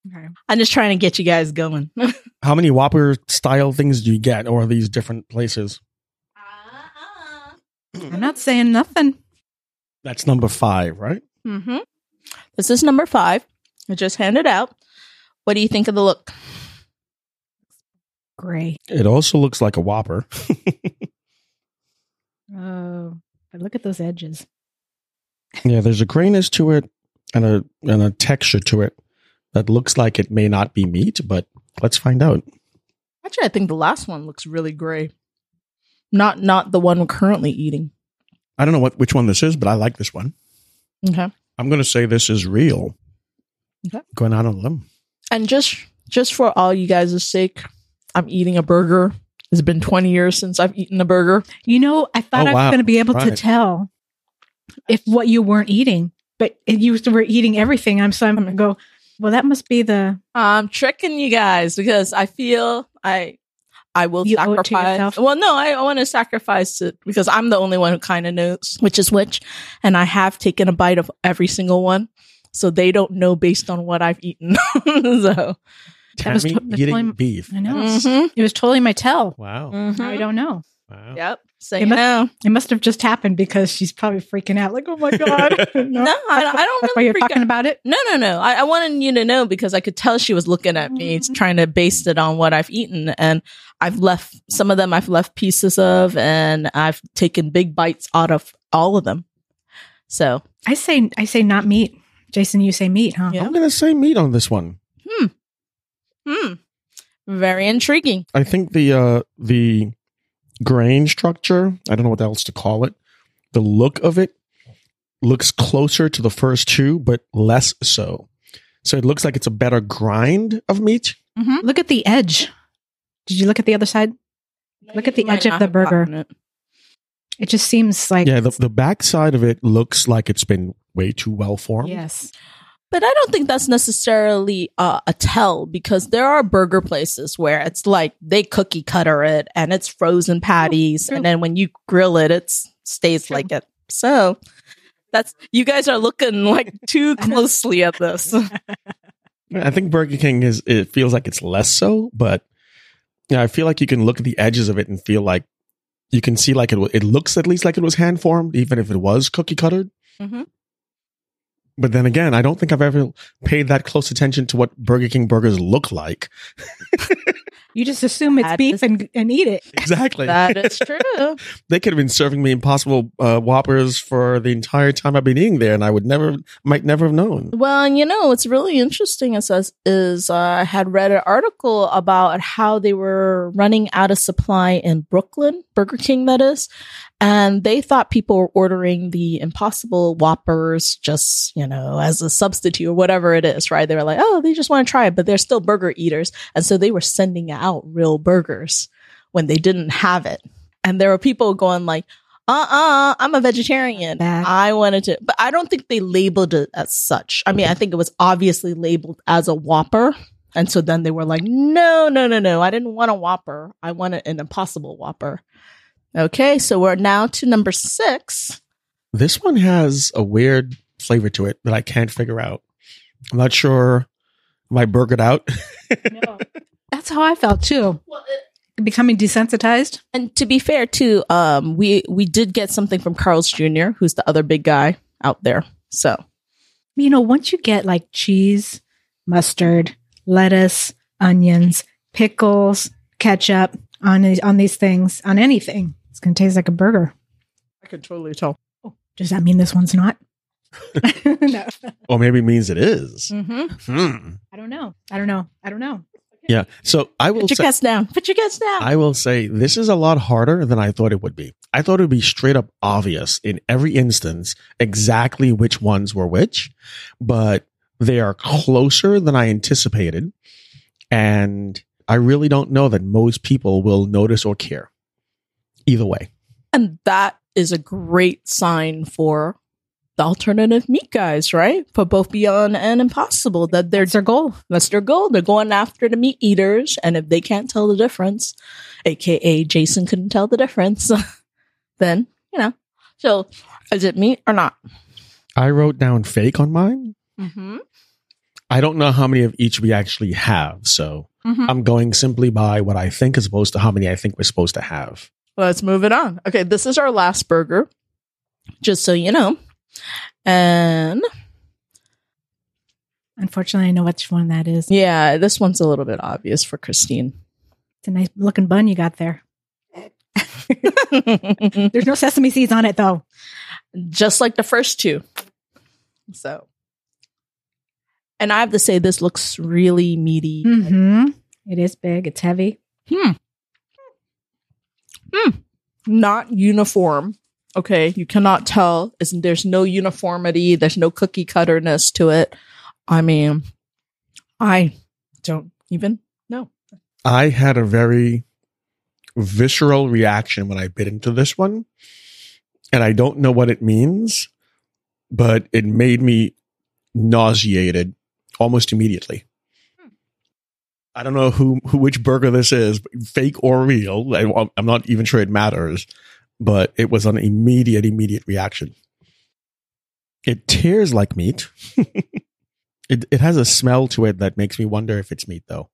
Okay. I'm just trying to get you guys going. How many Whopper style things do you get, or are these different places? I'm not saying nothing. That's number five, right? mm-hmm. This is number five. I just handed out. What do you think of the look? Gray. It also looks like a Whopper. Oh, but look at those edges. yeah, there's a grayness to it and a and a texture to it that looks like it may not be meat, but let's find out. Actually, I think the last one looks really gray. Not not the one we're currently eating. I don't know what which one this is, but I like this one. Okay. I'm going to say this is real. Okay. Going out on a limb. And just just for all you guys' sake, I'm eating a burger. It's been 20 years since I've eaten a burger. You know, I thought Oh, I was wow. going to be able to tell if what you weren't eating, but you were eating everything. I'm so I'm going to go. Well, that must be the. I'm tricking you guys because I feel I I will You owe it to sacrifice. Well, no, I, I want to sacrifice it because I'm the only one who kind of knows which is which, and I have taken a bite of every single one, so they don't know based on what I've eaten. (laughs) so, That was to- that's eating totally- beef. I know. Mhm. It was totally my tell. Wow. Now I don't know. Wow. yep. So It you must- know, It must have just happened because she's probably freaking out, like, "Oh my (laughs) god!" no, (laughs) no, I, I don't. that's why Really you're freak talking out. about it. No, no, no. I, I wanted you to know because I could tell she was looking at me, Mhm. trying to base it on what I've eaten. And I've left some of them, I've left pieces of, and I've taken big bites out of all of them. So, I say, I say, not meat. Jason, you say meat, huh? Yeah. I'm gonna say meat on this one. Hmm, very intriguing. I think the uh the grain structure, I don't know what else to call it. The look of it looks closer to the first two, but less so. So it looks like it's a better grind of meat. Mm-hmm. Look at the edge. Did you look at the other side? Look at the edge of the burger. It just seems like Yeah, the the backside of it looks like it's been way too well formed. yes. But I don't think that's necessarily uh, a tell because there are burger places where it's like they cookie cutter it and it's frozen patties, true. and then when you grill it, it stays True. like it. So that's you guys are looking like (laughs) too closely at this. (laughs) I think Burger King is it feels like it's less so, but yeah, I feel like you can look at the edges of it and feel like you can see like it it looks at least like it was hand formed, even if it was cookie cuttered. Mhm. But then again, I don't think I've ever paid that close attention to what Burger King burgers look like. (laughs) You just assume it's That beef is- and, and eat it. Exactly. that is true. (laughs) they could have been serving me Impossible uh, Whoppers for the entire time I've been eating there, and I would never, might never have known. Well, and you know, what's really interesting is, is, is uh, I had read an article about how they were running out of supply in Brooklyn, Burger King, that is. And they thought people were ordering the Impossible Whoppers just, you know, as a substitute or whatever it is, right? They were like, oh, they just want to try it, but they're still burger eaters. And so they were sending out real burgers when they didn't have it. And there were people going like, uh-uh, I'm a vegetarian. Bad. I wanted to, but I don't think they labeled it as such. I mean, I think it was obviously labeled as a Whopper. And so then they were like, no, no, no, no. I didn't want a Whopper. I wanted an Impossible Whopper. Okay. So we're now to number six. This one has a weird flavor to it that I can't figure out. I'm not sure. Am I burgered out? No. (laughs) That's how I felt too. Becoming desensitized. And to be fair, too, um, we, we did get something from Carl's Jr., who's the other big guy out there. So You know, once you get like cheese, mustard, lettuce, onions, pickles, ketchup on these, on these things, on anything, it's going to taste like a burger. I can totally tell. Does that mean this one's not? (laughs) (laughs) no. or maybe it means it is. Mm-hmm. Hmm. I don't know. I don't know. I don't know. Yeah. So I will Put your say, guts down. Put your guts down. I will say this is a lot harder than I thought it would be. I thought it would be straight up obvious in every instance exactly which ones were which, but they are closer than I anticipated. And I really don't know that most people will notice or care. Either way. And that is a great sign for the alternative meat guys, right? For both Beyond and Impossible, that they're It's their goal. that's their goal. They're going after the meat eaters, and if they can't tell the difference, aka Jason couldn't tell the difference, (laughs) then you know. So, is it meat or not? I wrote down fake on mine. Mm-hmm. I don't know how many of each we actually have. So Mm-hmm. I'm going simply by what I think as opposed to how many I think we're supposed to have. Let's move it on. Okay, this is our last burger, just so you know. And Unfortunately, I know which one that is. yeah, this one's a little bit obvious for Christine. It's a nice looking bun you got there. (laughs) There's no sesame seeds on it though. just like the first two. So, and I have to say, this looks really meaty. Mm-hmm. It is big. It's heavy. Hmm. Hmm. Not uniform. Okay, you cannot tell. Is there's no uniformity. There's no cookie cutterness to it. I mean, I don't even know. I had a very visceral reaction when I bit into this one. And I don't know what it means, but it made me nauseated almost immediately. I don't know who, who which burger this is, fake or real. I, I'm not even sure it matters, but it was an immediate, immediate reaction. It tears like meat. (laughs) it it has a smell to it that makes me wonder if it's meat though.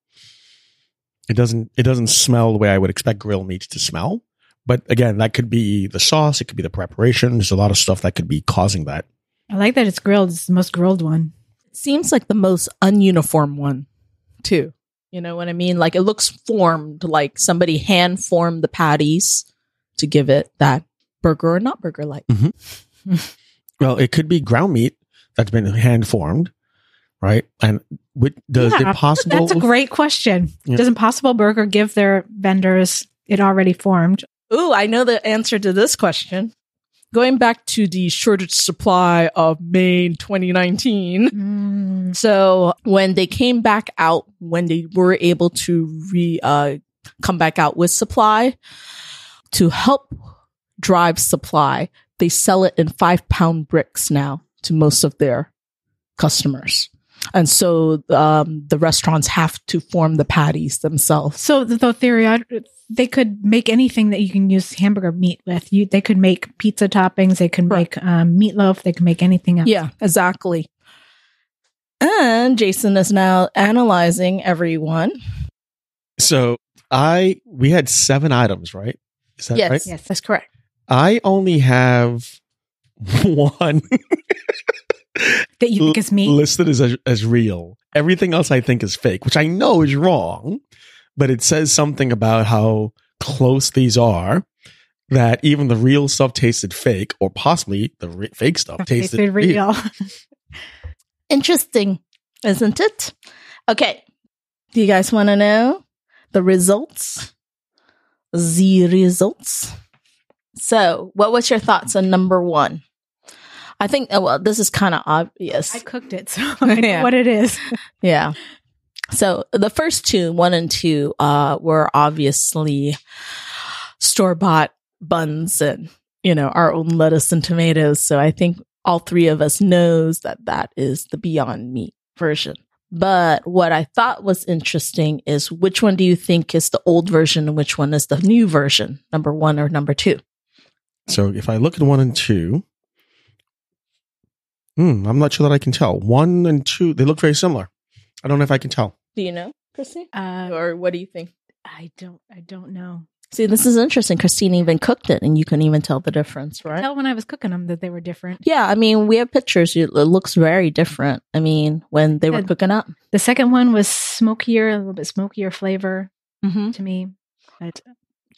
It doesn't it doesn't smell the way I would expect grilled meat to smell. But again, that could be the sauce, it could be the preparation. There's a lot of stuff that could be causing that. I like that it's grilled. It's the most grilled one. It seems like the most ununiform one, too. You know what I mean? Like it looks formed, like somebody hand formed the patties to give it that burger or not burger like. (laughs) Well, it could be ground meat that's been hand formed, right? And with, does Yeah, Impossible? That's a great question. Yeah. Does Impossible Burger give their vendors it already formed? Ooh, I know the answer to this question. Going back to the shortage supply of May 2019. Mm, So when they came back out, when they were able to re uh, come back out with supply to help drive supply, they sell it in five pound bricks now to most of their customers. And so um, the restaurants have to form the patties themselves. So the, the theory, I- they could make anything that you can use hamburger meat with. You, they could make pizza toppings. They could Right. make um, meatloaf. They could make anything else. Yeah, exactly. And Jason is now analyzing everyone. So I we had seven items, right? Is that yes, right? Yes. that's correct. I only have (laughs) one That you think is meat. listed as as real. Everything else I think is fake, which I know is wrong, but it says something about how close these are. That even the real stuff tasted fake, or possibly the re- fake stuff tasted, Tasted real. real. (laughs) Interesting, isn't it? Okay. Do you guys want to know the results? The results. So, what was your thoughts on number one? I think, oh, well, this is kind of obvious. I cooked it, so (laughs) I know Yeah. what it is. (laughs) Yeah. So the first two, one and two, uh, were obviously store bought buns and, you know, our own lettuce and tomatoes. So I think all three of us knows that that is the Beyond Meat version. But what I thought was interesting is which one do you think is the old version and which one is the new version? Number one or number two? So if I look at one and two, hmm, I'm not sure that I can tell. One and two, they look very similar. I don't know if I can tell. Do you know, Chrissy? Uh, Or what do you think? I don't. I don't know. See, this is interesting. Christine even cooked it and you couldn't even tell the difference, right? Tell when I was cooking them that they were different. Yeah, I mean, we have pictures. It looks very different. I mean, when they were cooking up. The second one was smokier, a little bit smokier flavor Mm-hmm. to me. But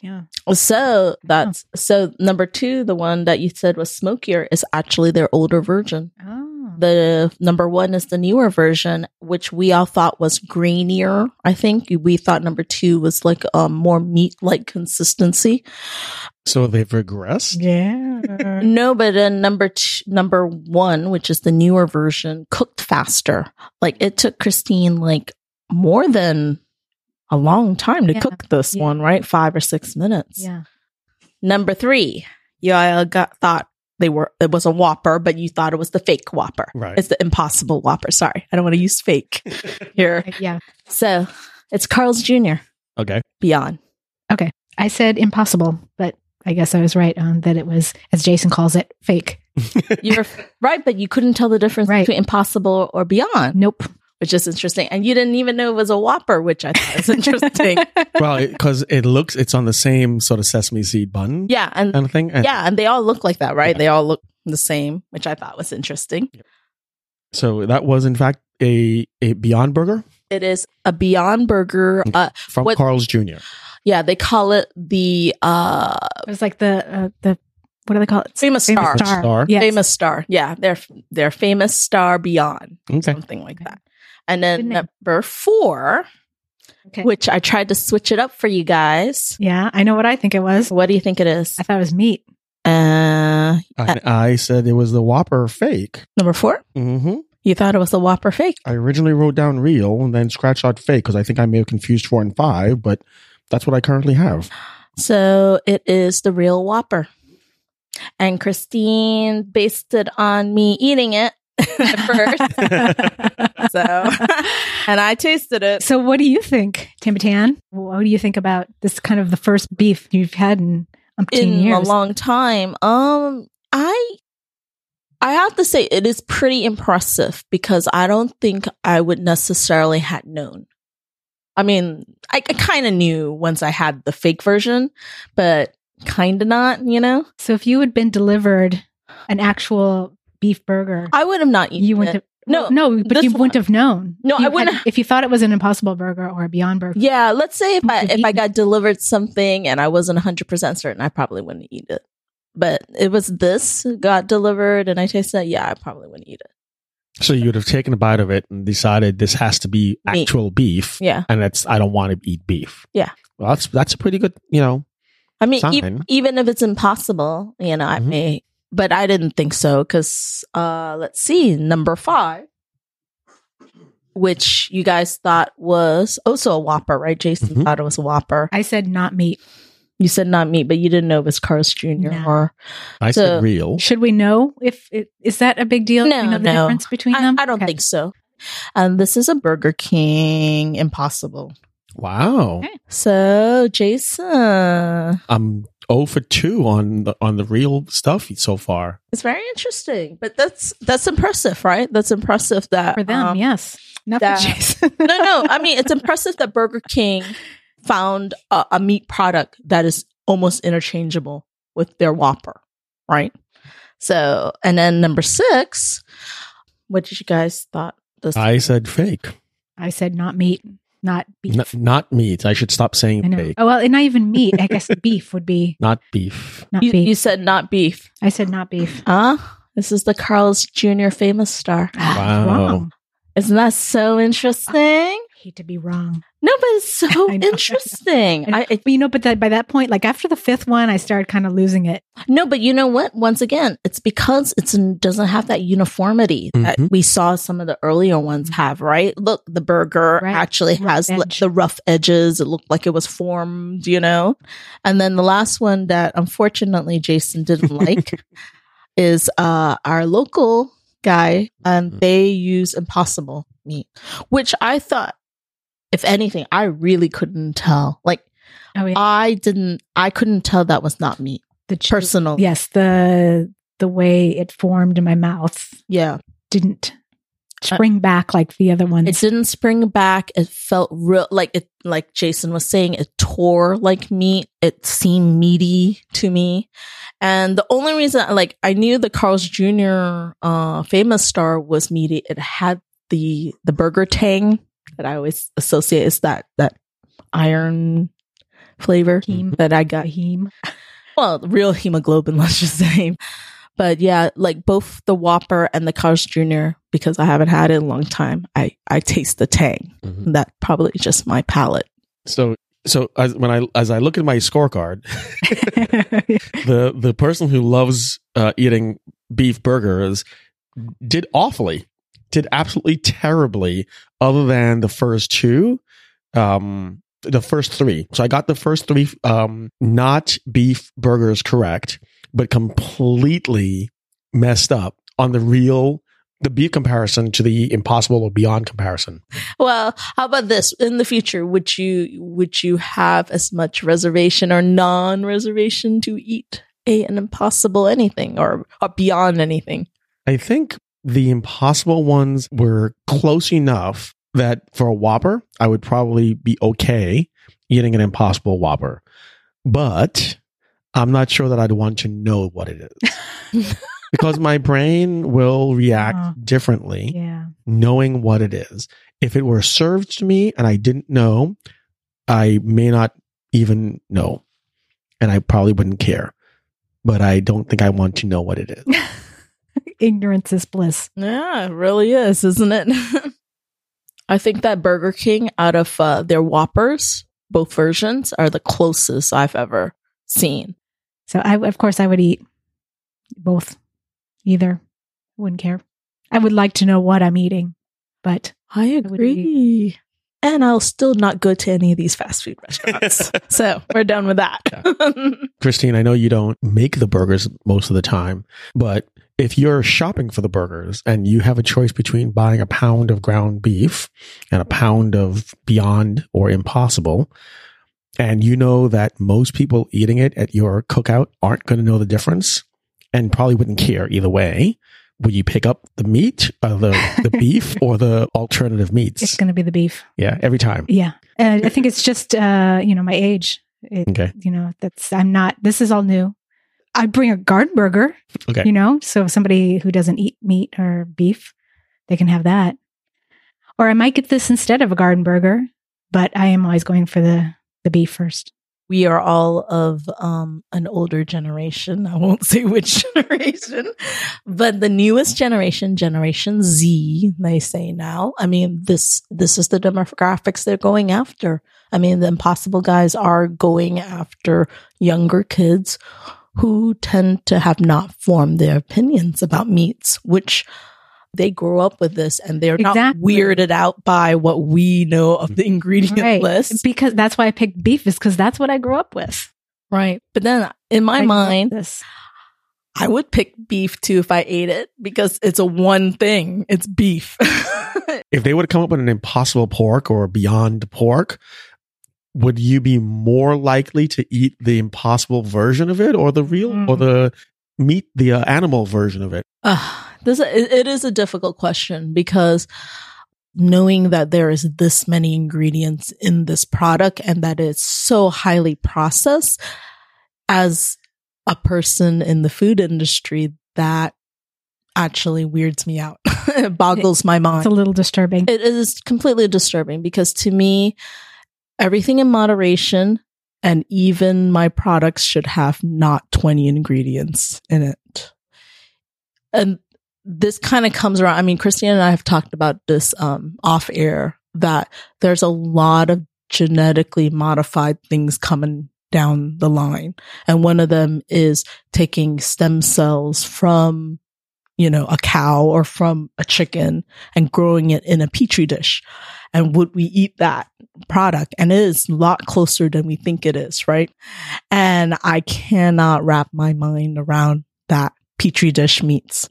yeah, So that's so number two, the one that you said was smokier, is actually their older version. oh, The number one is the newer version, which we all thought was grainier. I think we thought number two was like a more meat like consistency. So they've regressed. yeah. No, but then number two, number one, which is the newer version, cooked faster. Like it took Christine like more than a long time to Yeah. cook this Yeah. one, right? Five or six minutes. yeah. Number three, you all got thought they were it was a Whopper, but you thought it was the fake Whopper. Right. It's the impossible Whopper. Sorry, I don't want to use fake (laughs) here. Yeah. So it's Carl's Jr. Okay. Beyond. Okay. I said impossible, but I guess I was right on that it was, as Jason calls it, fake. You're (laughs) right, but you couldn't tell the difference Right. between impossible or beyond, Nope. Which is interesting. And you didn't even know it was a Whopper, which I thought was interesting. (laughs) well, because it, looks, it's on the same sort of sesame seed bun yeah, and kind of thing. And yeah, and they all look like that, right? Yeah. They all look the same, which I thought was interesting. So that was in fact a a Beyond Burger It is a Beyond Burger. Uh, from What- Carl's Jr. yeah, they call it the uh It was like the, uh, the, what do they call it? famous, Famous star. star. Star. Yes. Famous star. Yeah, they're they're famous star beyond Okay. something like Okay. that. And then number four, Okay. which I tried to switch it up for you guys. Yeah, I know what I think it was. What do you think it is? I thought it was meat. Uh, I, I said it was the Whopper fake. number four. hmm You thought it was the Whopper fake. I originally wrote down real and then scratched out fake because I think I may have confused four and five, but that's what I currently have. (gasps) So it is the real Whopper. And Christine based it on me eating it (laughs) at first. So, (laughs) and I tasted it. so, what do you think, Timothy? What do you think about this kind of the first beef you've had in umpteen in years? a long time. Um, I I have to say it is pretty impressive because I don't think I would necessarily had known. I mean, I, I kind of knew once I had the fake version, but kind of not. You know, so, if you had been delivered an actual beef burger, I would have not eaten you it. wouldn't have. No, no, but you one. wouldn't have known. No, you I wouldn't had- if you thought it was an Impossible Burger or a Beyond Burger. Yeah, let's say if I You've if I got delivered something and I wasn't hundred percent certain, I probably wouldn't eat it. But it was this got delivered and I tasted it. Yeah, I probably wouldn't eat it. So you would have taken a bite of it and decided this has to be Meat. actual beef, Yeah, and it's I don't want to eat beef. Yeah. well, that's that's a pretty good, you know. I mean, e- even if it's impossible, you know, I Mhm. may, but I didn't think so because, uh, let's see, number five, which you guys thought was also a Whopper, right? Jason Mhm. thought it was a Whopper. I said not meat. You said not meat, but you didn't know it was Carl's Jr. No. or I So- said real. Should we know if it is that a big deal? Do No, we know the no. difference between I, them? I don't Okay. think so. And this is a Burger King Impossible. Wow, Okay. So, Jason, I'm 0 for two on the on the real stuff so far. it's very interesting, but that's that's impressive, right? That's impressive that for them. um, yes, not that- for Jason. (laughs) no, no. I mean, it's (laughs) impressive that Burger King found a, a meat product that is almost interchangeable with their Whopper, right? So, and then number six, what did you guys thought? This I said fake, I said not meat, not beef. N- not meat. I should stop saying I know. Oh well, and not even meat. I guess beef would be (laughs) Not beef. not you, beef. you said not beef, I said not beef. huh? This is the Carl's Jr. famous star. Ah, Wow. Isn't that so interesting? Hate to be wrong. No, but it's so (laughs) I know. (laughs) interesting. I, But you know, but that by that point, like after the fifth one, I started kind of losing it. No, but you know what? Once again, it's because it doesn't have that uniformity that Mhm. we saw some of the earlier ones have, right? Look, the burger Right. actually Rough has li- edge. the rough edges. It looked like it was formed, you know? And then the last one that unfortunately Jason didn't (laughs) like is uh our local guy and Mhm. they use impossible meat, which I thought if anything, I really couldn't tell. Like Oh yeah, I didn't I couldn't tell that was not meat. the ch- Personal. Yes, the the way it formed in my mouth Yeah. didn't spring back like the other ones. It didn't spring back. It felt real, like it, like Jason was saying, it tore like meat. It seemed meaty to me. And the only reason, like, I knew the Carl's Jr. uh, famous star was meaty. It had the the burger tang that I always associate is that that iron flavor Heme. that I got. Heme. (laughs) Well, real hemoglobin, (laughs) let's just say. But yeah, like both the Whopper and the Carl's Jr. Because I haven't had it in a long time, I I taste the tang. Mhm. That probably just my palate. So so as when I as I look at my scorecard, (laughs) the the person who loves uh, eating beef burgers did awfully, did absolutely terribly, other than the first two, um, the first three. So I got the first three um, not beef burgers correct, but completely messed up on the real the beef comparison to the impossible or beyond comparison. Well, how about this? In the future, would you would you have as much reservation or non-reservation to eat a an impossible anything or, or beyond anything? I think the impossible ones were close enough that for a Whopper, I would probably be okay eating an impossible Whopper. But I'm not sure that I'd want to know what it is (laughs) because my brain will react Oh. differently yeah. knowing what it is. If it were served to me and I didn't know, I may not even know and I probably wouldn't care. But I don't think I want to know what it is. (laughs) (laughs) Ignorance is bliss. Yeah, it really is, isn't it? (laughs) I think that Burger King, out of uh, their Whoppers, both versions are the closest I've ever seen. So I, of course, I would eat both. Either, wouldn't care. I would like to know what I'm eating, but I would agree. And I'll still not go to any of these fast food restaurants. (laughs) so we're done with that. Christine, I know you don't make the burgers most of the time, but if you're shopping for the burgers and you have a choice between buying a pound of ground beef and a pound of Beyond or Impossible, and you know that most people eating it at your cookout aren't going to know the difference and probably wouldn't care either way, would you pick up the meat, uh, the the (laughs) beef, or the alternative meats? It's going to be the beef. Yeah, every time. Yeah. And I think it's just, uh, you know, my age. It, Okay. You know, that's, I'm not, this is all new. I'd bring a garden burger, Okay. you know, so if somebody who doesn't eat meat or beef, they can have that. Or I might get this instead of a garden burger, but I am always going for the, the beef first. we are all of um, an older generation. I won't (laughs) say which (laughs) generation, but the newest generation, Generation Z, they say now. I mean, this this is the demographics they're going after. I mean, the Impossible guys are going after younger kids who tend to have not formed their opinions about meats, which they grow up with this and they're not weirded out by what we know of the ingredient Right. list. Because that's why I picked beef is because that's what I grew up with. Right. But then in my I mind, this. I would pick beef too if I ate it because it's a one thing. It's beef. (laughs) If they would have come up with an impossible pork or beyond pork, would you be more likely to eat the impossible version of it or the real or Mm. the meat, the uh, animal version of it? uh, this it, it is a difficult question because knowing that there is this many ingredients in this product and that it's so highly processed as a person in the food industry that actually weirds me out. (laughs) it boggles my mind. It's a little disturbing. It is completely disturbing because to me, everything in moderation and even my products should have not 20 ingredients in it. And this kind of comes around. I mean, Christine and I have talked about this um, off air that there's a lot of genetically modified things coming down the line. And one of them is taking stem cells from, you know, a cow or from a chicken and growing it in a petri dish. And would we eat that product? And it is a lot closer than we think it is, right? And I cannot wrap my mind around that petri dish meats.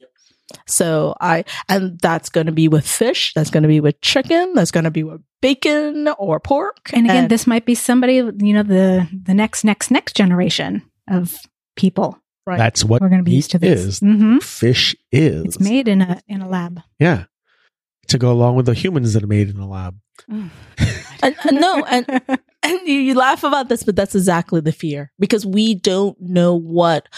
So I, and that's going to be with fish. That's going to be with chicken. That's going to be with bacon or pork. And again, this might be somebody, you know, the the next, next, next generation of people. Right. That's what We're going to be used to this. is. hmm Fish is. It's made in a in a lab. Yeah. To go along with the humans that are made in a lab. (laughs) and, and no, and and you, you laugh about this, but that's exactly the fear because we don't know what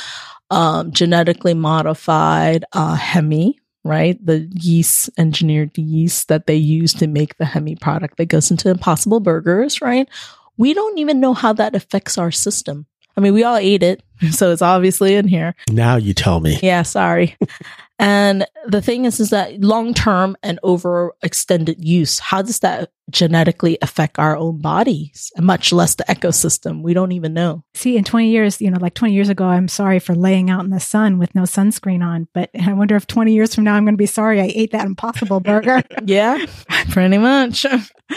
um, genetically modified uh, heme, right? The yeast, engineered yeast that they use to make the heme product that goes into Impossible Burgers, right? We don't even know how that affects our system. I mean, we all ate it, (laughs) so it's obviously in here. Now you tell me. Yeah, sorry. and the thing is, is that long term and over extended use, how does that genetically affect our own bodies, and much less the ecosystem? We don't even know. See, in 20 years, you know, like 20 years ago, I'm sorry for laying out in the sun with no sunscreen on. But I wonder if 20 years from now, I'm going to be sorry I ate that impossible burger. (laughs) Yeah, pretty much.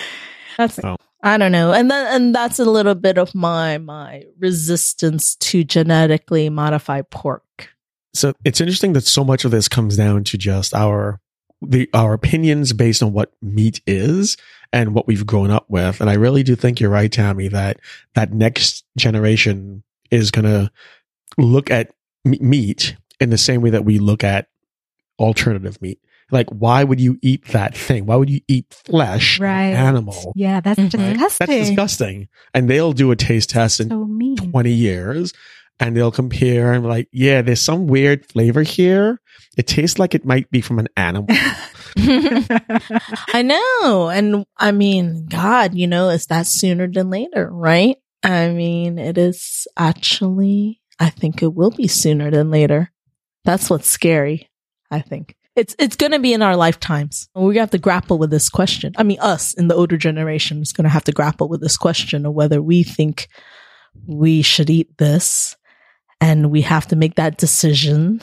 (laughs) That's Oh. I don't know, and then and that's a little bit of my my resistance to genetically modified pork. So it's interesting that so much of this comes down to just our the our opinions based on what meat is and what we've grown up with. And I really do think you're right, Tammy, that that next generation is going to look at meat in the same way that we look at alternative meat. Like, why would you eat that thing? Why would you eat flesh, Right. animal? Yeah, that's Mhm. disgusting. That's disgusting. And they'll do a taste test in So 20 years and they'll compare and be like, yeah, there's some weird flavor here. It tastes like it might be from an animal. (laughs) (laughs) I know. And I mean, God, you know, it's that sooner than later, right? I mean, it is actually, I think it will be sooner than later. That's what's scary, I think. It's, it's going to be in our lifetimes. We have to grapple with this question. I mean, us in the older generation is going to have to grapple with this question of whether we think we should eat this and we have to make that decision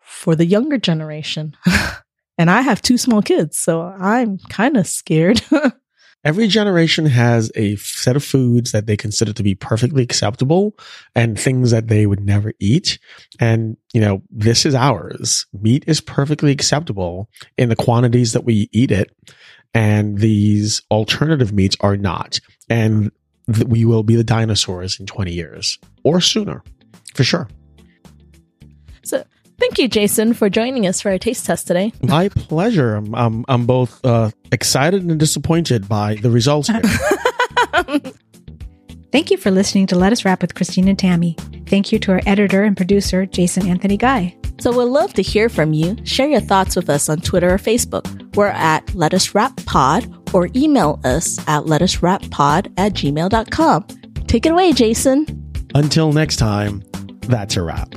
for the younger generation. (laughs) and I have two small kids, so I'm kind of scared. (laughs) every generation has a set of foods that they consider to be perfectly acceptable and things that they would never eat. And, you know, this is ours. Meat is perfectly acceptable in the quantities that we eat it. And these alternative meats are not. And we will be the dinosaurs in 20 years or sooner, for sure. So thank you, Jason, for joining us for our taste test today. My pleasure. I'm, I'm, I'm both uh, excited and disappointed by the results here. (laughs) Thank you for listening to Let Us Wrap with Christine and Tammy. Thank you to our editor and producer, Jason Anthony Guy. So we'd love to hear from you. Share your thoughts with us on Twitter or Facebook. We're at Let Us Wrap Pod or email us at Let Us Wrap Pod at gmail.com. Take it away, Jason. Until next time, that's a wrap.